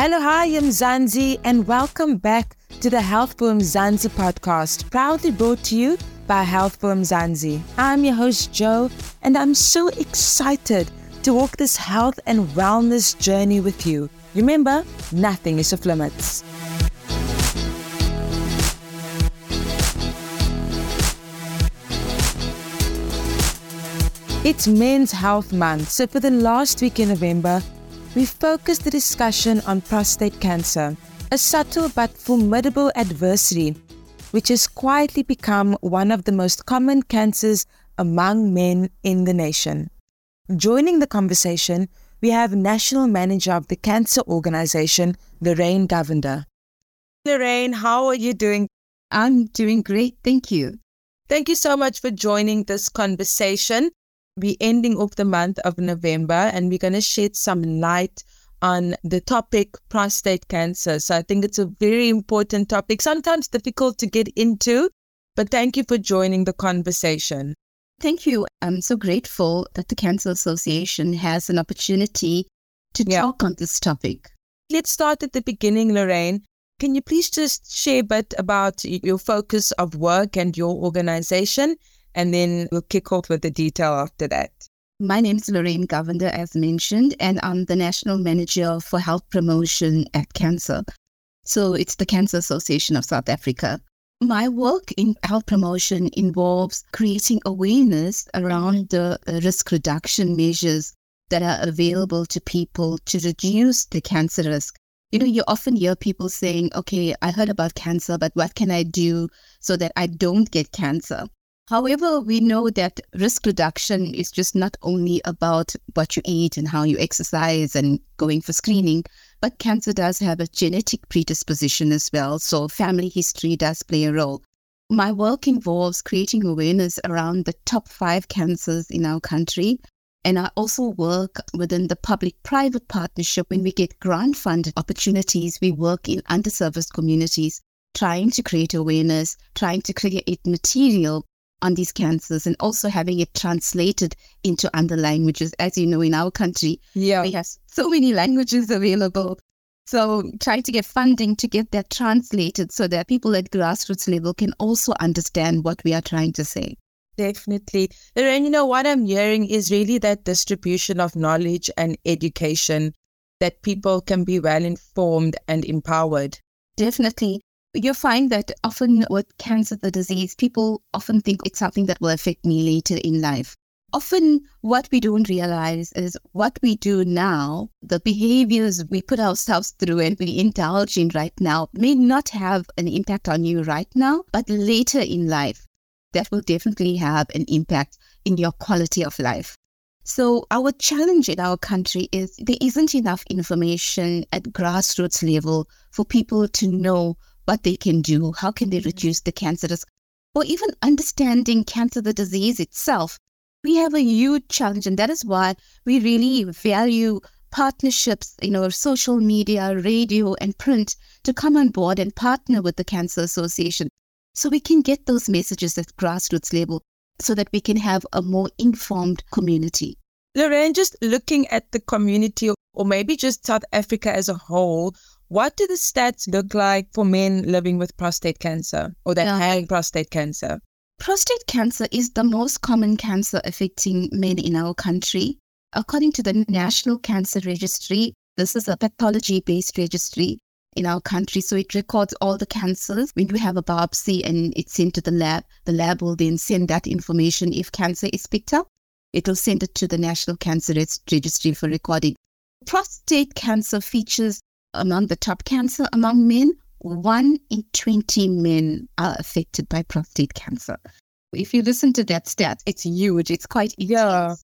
Hello, hi, Mzansi, and welcome back to the Health for Mzansi podcast, proudly brought to you by Health for Mzansi. I'm your host, Joe, and I'm so excited to walk this health and wellness journey with you. Remember, nothing is off limits. It's Men's Health Month, so for the last week in November, we focused the discussion on prostate cancer, a subtle but formidable adversary which has quietly become one of the most common cancers among men in the nation. Joining the conversation, we have National Manager of the Cancer Organization, Lorraine Govender. Lorraine, how are you doing? I'm doing great, thank you. Thank you so much for joining this conversation. We're ending off the month of November and we're going to shed some light on the topic prostate cancer. So I think it's a very important topic, sometimes difficult to get into, but thank you for joining the conversation. Thank you. I'm so grateful that the Cancer Association has an opportunity to yeah. talk on this topic. Let's start at the beginning, Lorraine. Can you please just share a bit about your focus of work and your organization? And then we'll kick off with the detail after that. My name is Lorraine Govender, as mentioned, and I'm the National Manager for Health Promotion at CANSA. So it's the Cancer Association of South Africa. My work in health promotion involves creating awareness around the risk reduction measures that are available to people to reduce the cancer risk. You know, you often hear people saying, okay, I heard about cancer, but what can I do so that I don't get cancer? However, we know that risk reduction is just not only about what you eat and how you exercise and going for screening, but cancer does have a genetic predisposition as well. So, family history does play a role. My work involves creating awareness around the top five cancers in our country. And I also work within the public private partnership when we get grant funded opportunities. We work in underserviced communities, trying to create awareness, trying to create material on these cancers and also having it translated into other languages. As you know, in our country, yeah. we have so many languages available. So trying to get funding to get that translated so that people at grassroots level can also understand what we are trying to say. Definitely. And you know, what I'm hearing is really that distribution of knowledge and education that people can be well informed and empowered. Definitely you find that often with cancer, the disease, people often think it's something that will affect me later in life. Often, what we don't realize is what we do now, the behaviors we put ourselves through and we indulge in right now may not have an impact on you right now, but later in life, that will definitely have an impact in your quality of life. So, our challenge in our country is there isn't enough information at grassroots level for people to know what they can do, how can they mm-hmm. reduce the cancer risk, or even understanding cancer, the disease itself. We have a huge challenge, and that is why we really value partnerships, you know, social media, radio, and print to come on board and partner with the Cancer Association so we can get those messages at grassroots level so that we can have a more informed community. Lorraine, just looking at the community or maybe just South Africa as a whole, what do the stats look like for men living with prostate cancer or that yeah. have prostate cancer? Prostate cancer is the most common cancer affecting men in our country. According to the National Cancer Registry, this is a pathology based registry in our country. So it records all the cancers. When you have a biopsy and it's sent to the lab, the lab will then send that information. If cancer is picked up, it will send it to the National Cancer Registry for recording. Prostate cancer features among the top cancer among men, one in 20 men are affected by prostate cancer. If you listen to that stat, it's huge. It's quite intense. Yeah.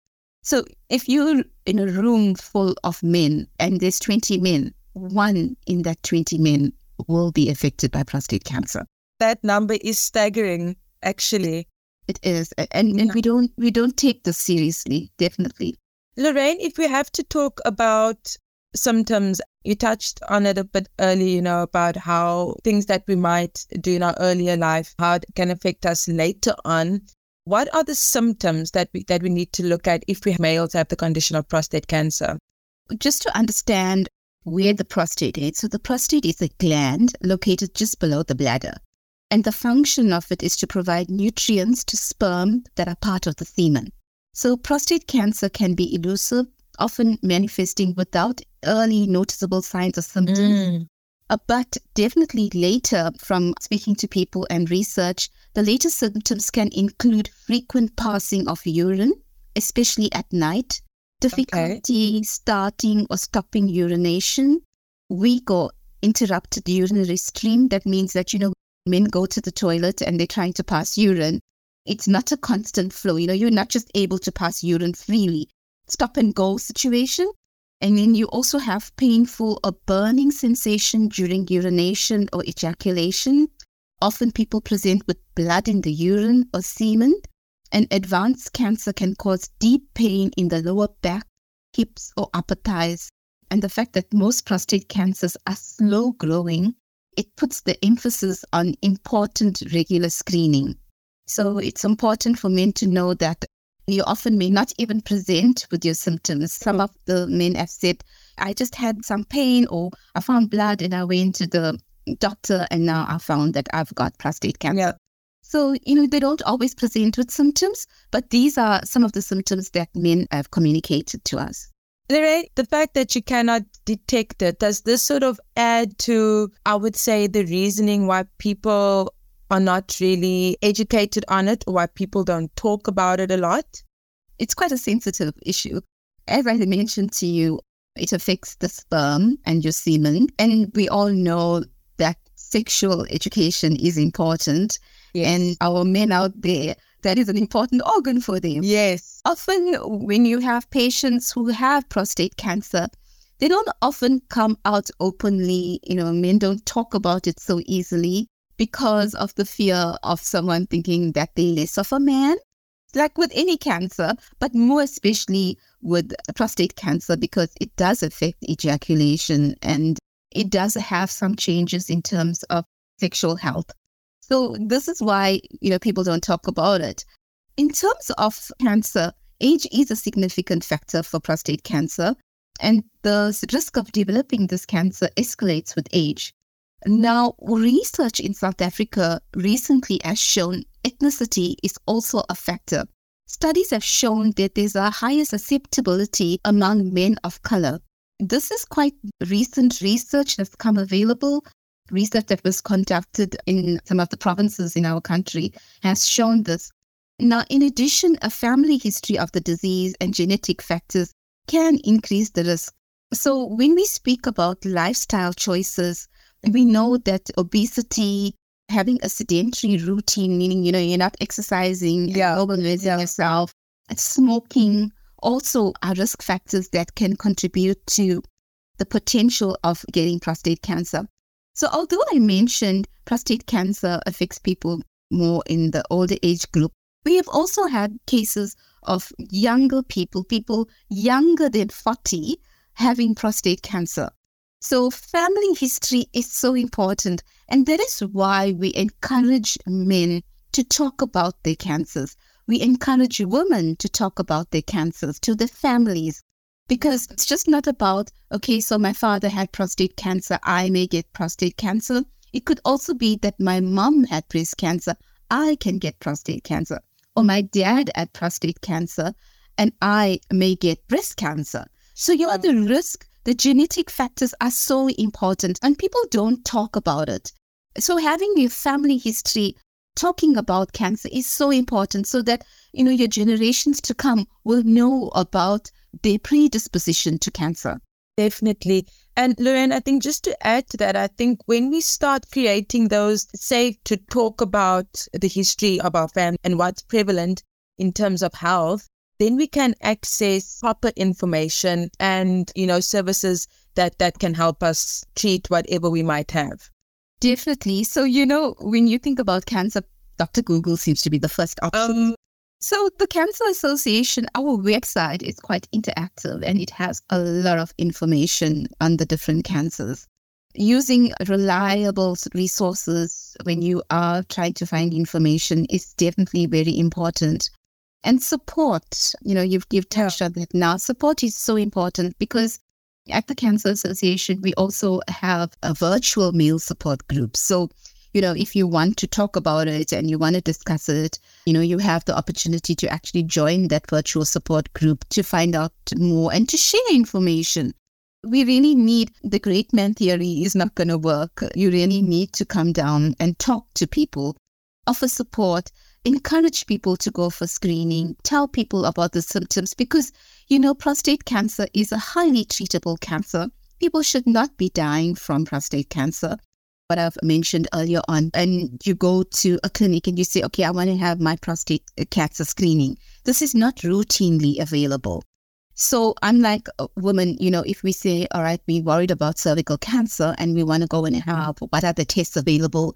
So if you're in a room full of men and there's 20 men, one in that 20 men will be affected by prostate cancer. That number is staggering, actually. It is. And, and we don't we don't take this seriously, definitely. Lorraine, if we have to talk about symptoms you touched on it a bit earlier, you know, about how things that we might do in our earlier life, how it can affect us later on. What are the symptoms that we that we need to look at if we males have the condition of prostate cancer? Just to understand, where the prostate is. So the prostate is a gland located just below the bladder. And the function of it is to provide nutrients to sperm that are part of the semen. So prostate cancer can be elusive, often manifesting without early noticeable signs or symptoms. Mm. Uh, but definitely later, from speaking to people and research, the later symptoms can include frequent passing of urine, especially at night, difficulty okay. starting or stopping urination, weak or interrupted urinary stream. That means that, you know, men go to the toilet and they're trying to pass urine. It's not a constant flow. You know, you're not just able to pass urine freely. Stop and go situation. And then you also have painful or burning sensation during urination or ejaculation. Often people present with blood in the urine or semen. And advanced cancer can cause deep pain in the lower back, hips, or upper thighs. And the fact that most prostate cancers are slow growing, it puts the emphasis on important regular screening. So it's important for men to know that you often may not even present with your symptoms. Some of the men have said, I just had some pain or I found blood and I went to the doctor and now I found that I've got prostate cancer. Yeah. So, you know, they don't always present with symptoms, but these are some of the symptoms that men have communicated to us. Lorraine, the fact that you cannot detect it, does this sort of add to, I would say, the reasoning why people are not really educated on it or why people don't talk about it a lot? It's quite a sensitive issue. As I mentioned to you, it affects the sperm and your semen. And we all know that sexual education is important. Yes. And our men out there, that is an important organ for them. Yes. Often, when you have patients who have prostate cancer, they don't often come out openly. You know, men don't talk about it so easily because of the fear of someone thinking that they're less of a man, like with any cancer, but more especially with prostate cancer because it does affect ejaculation and it does have some changes in terms of sexual health. So this is why, you know, people don't talk about it. In terms of cancer, age is a significant factor for prostate cancer, and the risk of developing this cancer escalates with age. Now, research in South Africa recently has shown ethnicity is also a factor. Studies have shown that there's a higher susceptibility among men of color. This is quite recent research that's come available. Research that was conducted in some of the provinces in our country has shown this. Now, in addition, a family history of the disease and genetic factors can increase the risk. So, when we speak about lifestyle choices, we know that obesity, having a sedentary routine, meaning, you know, you're not exercising, yeah. organizing yeah. yourself, smoking also are risk factors that can contribute to the potential of getting prostate cancer. So, although I mentioned prostate cancer affects people more in the older age group, we have also had cases of younger people, people younger than 40, having prostate cancer. So, family history is so important. And that is why we encourage men to talk about their cancers. We encourage women to talk about their cancers to their families because it's just not about, okay, so my father had prostate cancer, I may get prostate cancer. It could also be that my mom had breast cancer, I can get prostate cancer. Or my dad had prostate cancer, and I may get breast cancer. So you are the risk the genetic factors are so important and people don't talk about it. So having your family history talking about cancer is so important so that you know your generations to come will know about their predisposition to cancer. Definitely. And Lorraine, I think just to add to that, I think when we start creating those safe to talk about the history of our family and what's prevalent in terms of health, then we can access proper information and, you know, services that, that can help us treat whatever we might have. Definitely. So, you know, when you think about cancer, Dr. Google seems to be the first option. Um, so, the Cancer Association, our website is quite interactive and it has a lot of information on the different cancers. Using reliable resources when you are trying to find information is definitely very important and support you know you've you've touched yeah. on that now support is so important because At the Cancer Association, we also have a virtual meal support group. So, you know, if you want to talk about it and you want to discuss it, you know, you have the opportunity to actually join that virtual support group to find out more and to share information. We really need the great man theory is not going to work. You really need to come down and talk to people, offer support, encourage people to go for screening, tell people about the symptoms because, you know, prostate cancer is a highly treatable cancer. People should not be dying from prostate cancer. What I've mentioned earlier on, and you go to a clinic and you say, okay, I want to have my prostate uh, cancer screening. This is not routinely available. So, unlike women, you know, if we say, all right, we're worried about cervical cancer and we want to go and mm-hmm. have what are the tests available,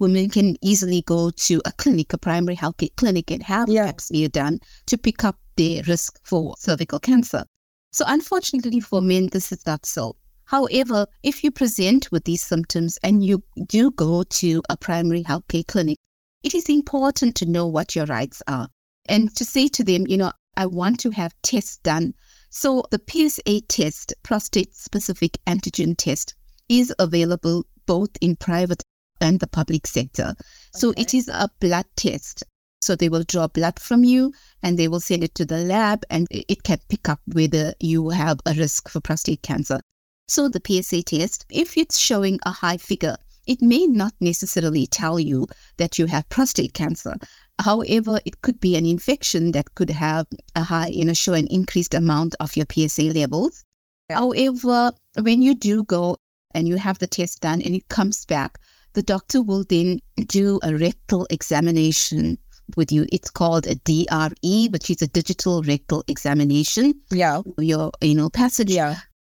women can easily go to a clinic, a primary health clinic, and have yeah. pap smear done to pick up their risk for cervical cancer. So, unfortunately for men, this is not so. However, if you present with these symptoms and you do go to a primary health care clinic, it is important to know what your rights are and to say to them, you know, I want to have tests done. So, the PSA test, prostate specific antigen test, is available both in private and the public sector. So okay. it is a blood test. So they will draw blood from you and they will send it to the lab and it can pick up whether you have a risk for prostate cancer. So the PSA test, if it's showing a high figure, it may not necessarily tell you that you have prostate cancer. However, it could be an infection that could have a high, you know, show an increased amount of your PSA levels. Yeah. However, when you do go and you have the test done and it comes back the doctor will then do a rectal examination with you. It's called a DRE, which is a digital rectal examination. Yeah. Your anal passage. Yeah.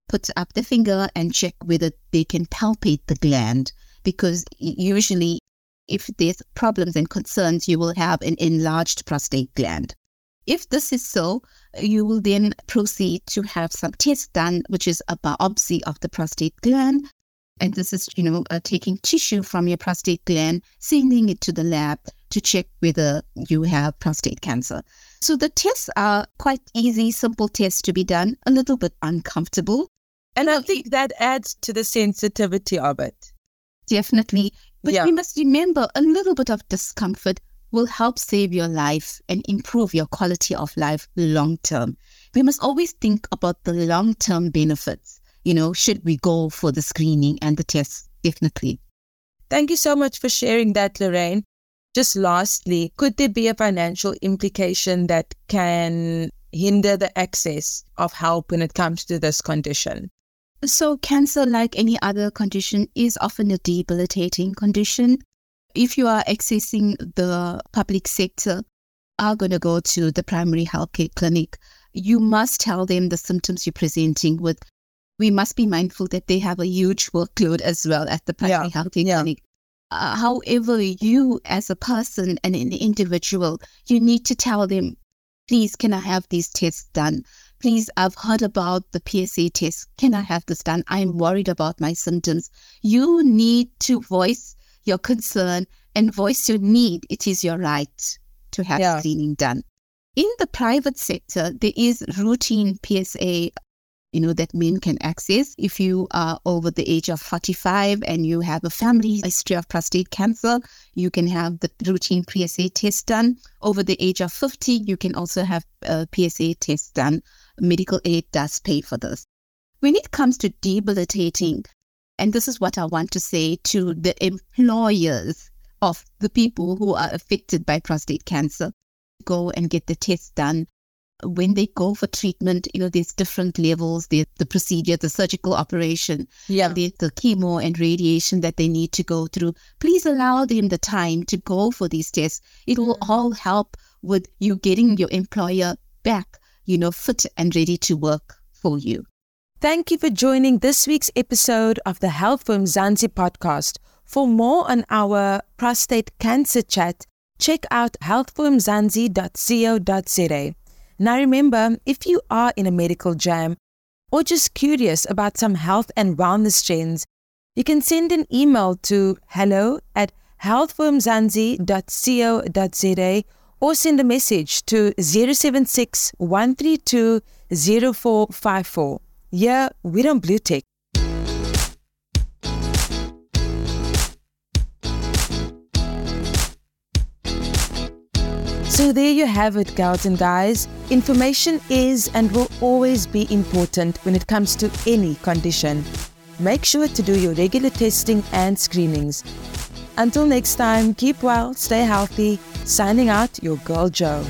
Put up the finger and check whether they can palpate the gland because usually if there's problems and concerns, you will have an enlarged prostate gland. If this is so, you will then proceed to have some tests done, which is a biopsy of the prostate gland and this is, you know, uh, taking tissue from your prostate gland, sending it to the lab to check whether you have prostate cancer. So the tests are quite easy, simple tests to be done, a little bit uncomfortable. And I think that adds to the sensitivity of it. Definitely. But yeah. we must remember a little bit of discomfort will help save your life and improve your quality of life long term. We must always think about the long term benefits you know, should we go for the screening and the tests? Definitely. Thank you so much for sharing that, Lorraine. Just lastly, could there be a financial implication that can hinder the access of help when it comes to this condition? So, cancer, like any other condition, is often a debilitating condition. If you are accessing the public sector, are going to go to the primary healthcare clinic, you must tell them the symptoms you're presenting with we must be mindful that they have a huge workload as well at the primary yeah. health yeah. clinic. Uh, however, you as a person and an individual, you need to tell them, please, can I have these tests done? Please, I've heard about the PSA test. Can I have this done? I'm worried about my symptoms. You need to voice your concern and voice your need. It is your right to have yeah. screening done. In the private sector, there is routine PSA you know, that men can access. If you are over the age of 45 and you have a family history of prostate cancer, you can have the routine PSA test done. Over the age of 50, you can also have a PSA test done. Medical aid does pay for this. When it comes to debilitating, and this is what I want to say to the employers of the people who are affected by prostate cancer, go and get the test done when they go for treatment, you know, there's different levels. There's the procedure, the surgical operation, yeah. there's the chemo and radiation that they need to go through. Please allow them the time to go for these tests. It will mm. all help with you getting your employer back, you know, fit and ready to work for you. Thank you for joining this week's episode of the Health for Mzansi podcast. For more on our prostate cancer chat, check out healthformzansi.co.za. Now remember, if you are in a medical jam or just curious about some health and wellness trends, you can send an email to hello at healthformzansi.co.za or send a message to 076 132 0454. Yeah, we don't blue tick. So there you have it, gals and guys. Information is and will always be important when it comes to any condition. Make sure to do your regular testing and screenings. Until next time, keep well, stay healthy. Signing out, your girl Joe.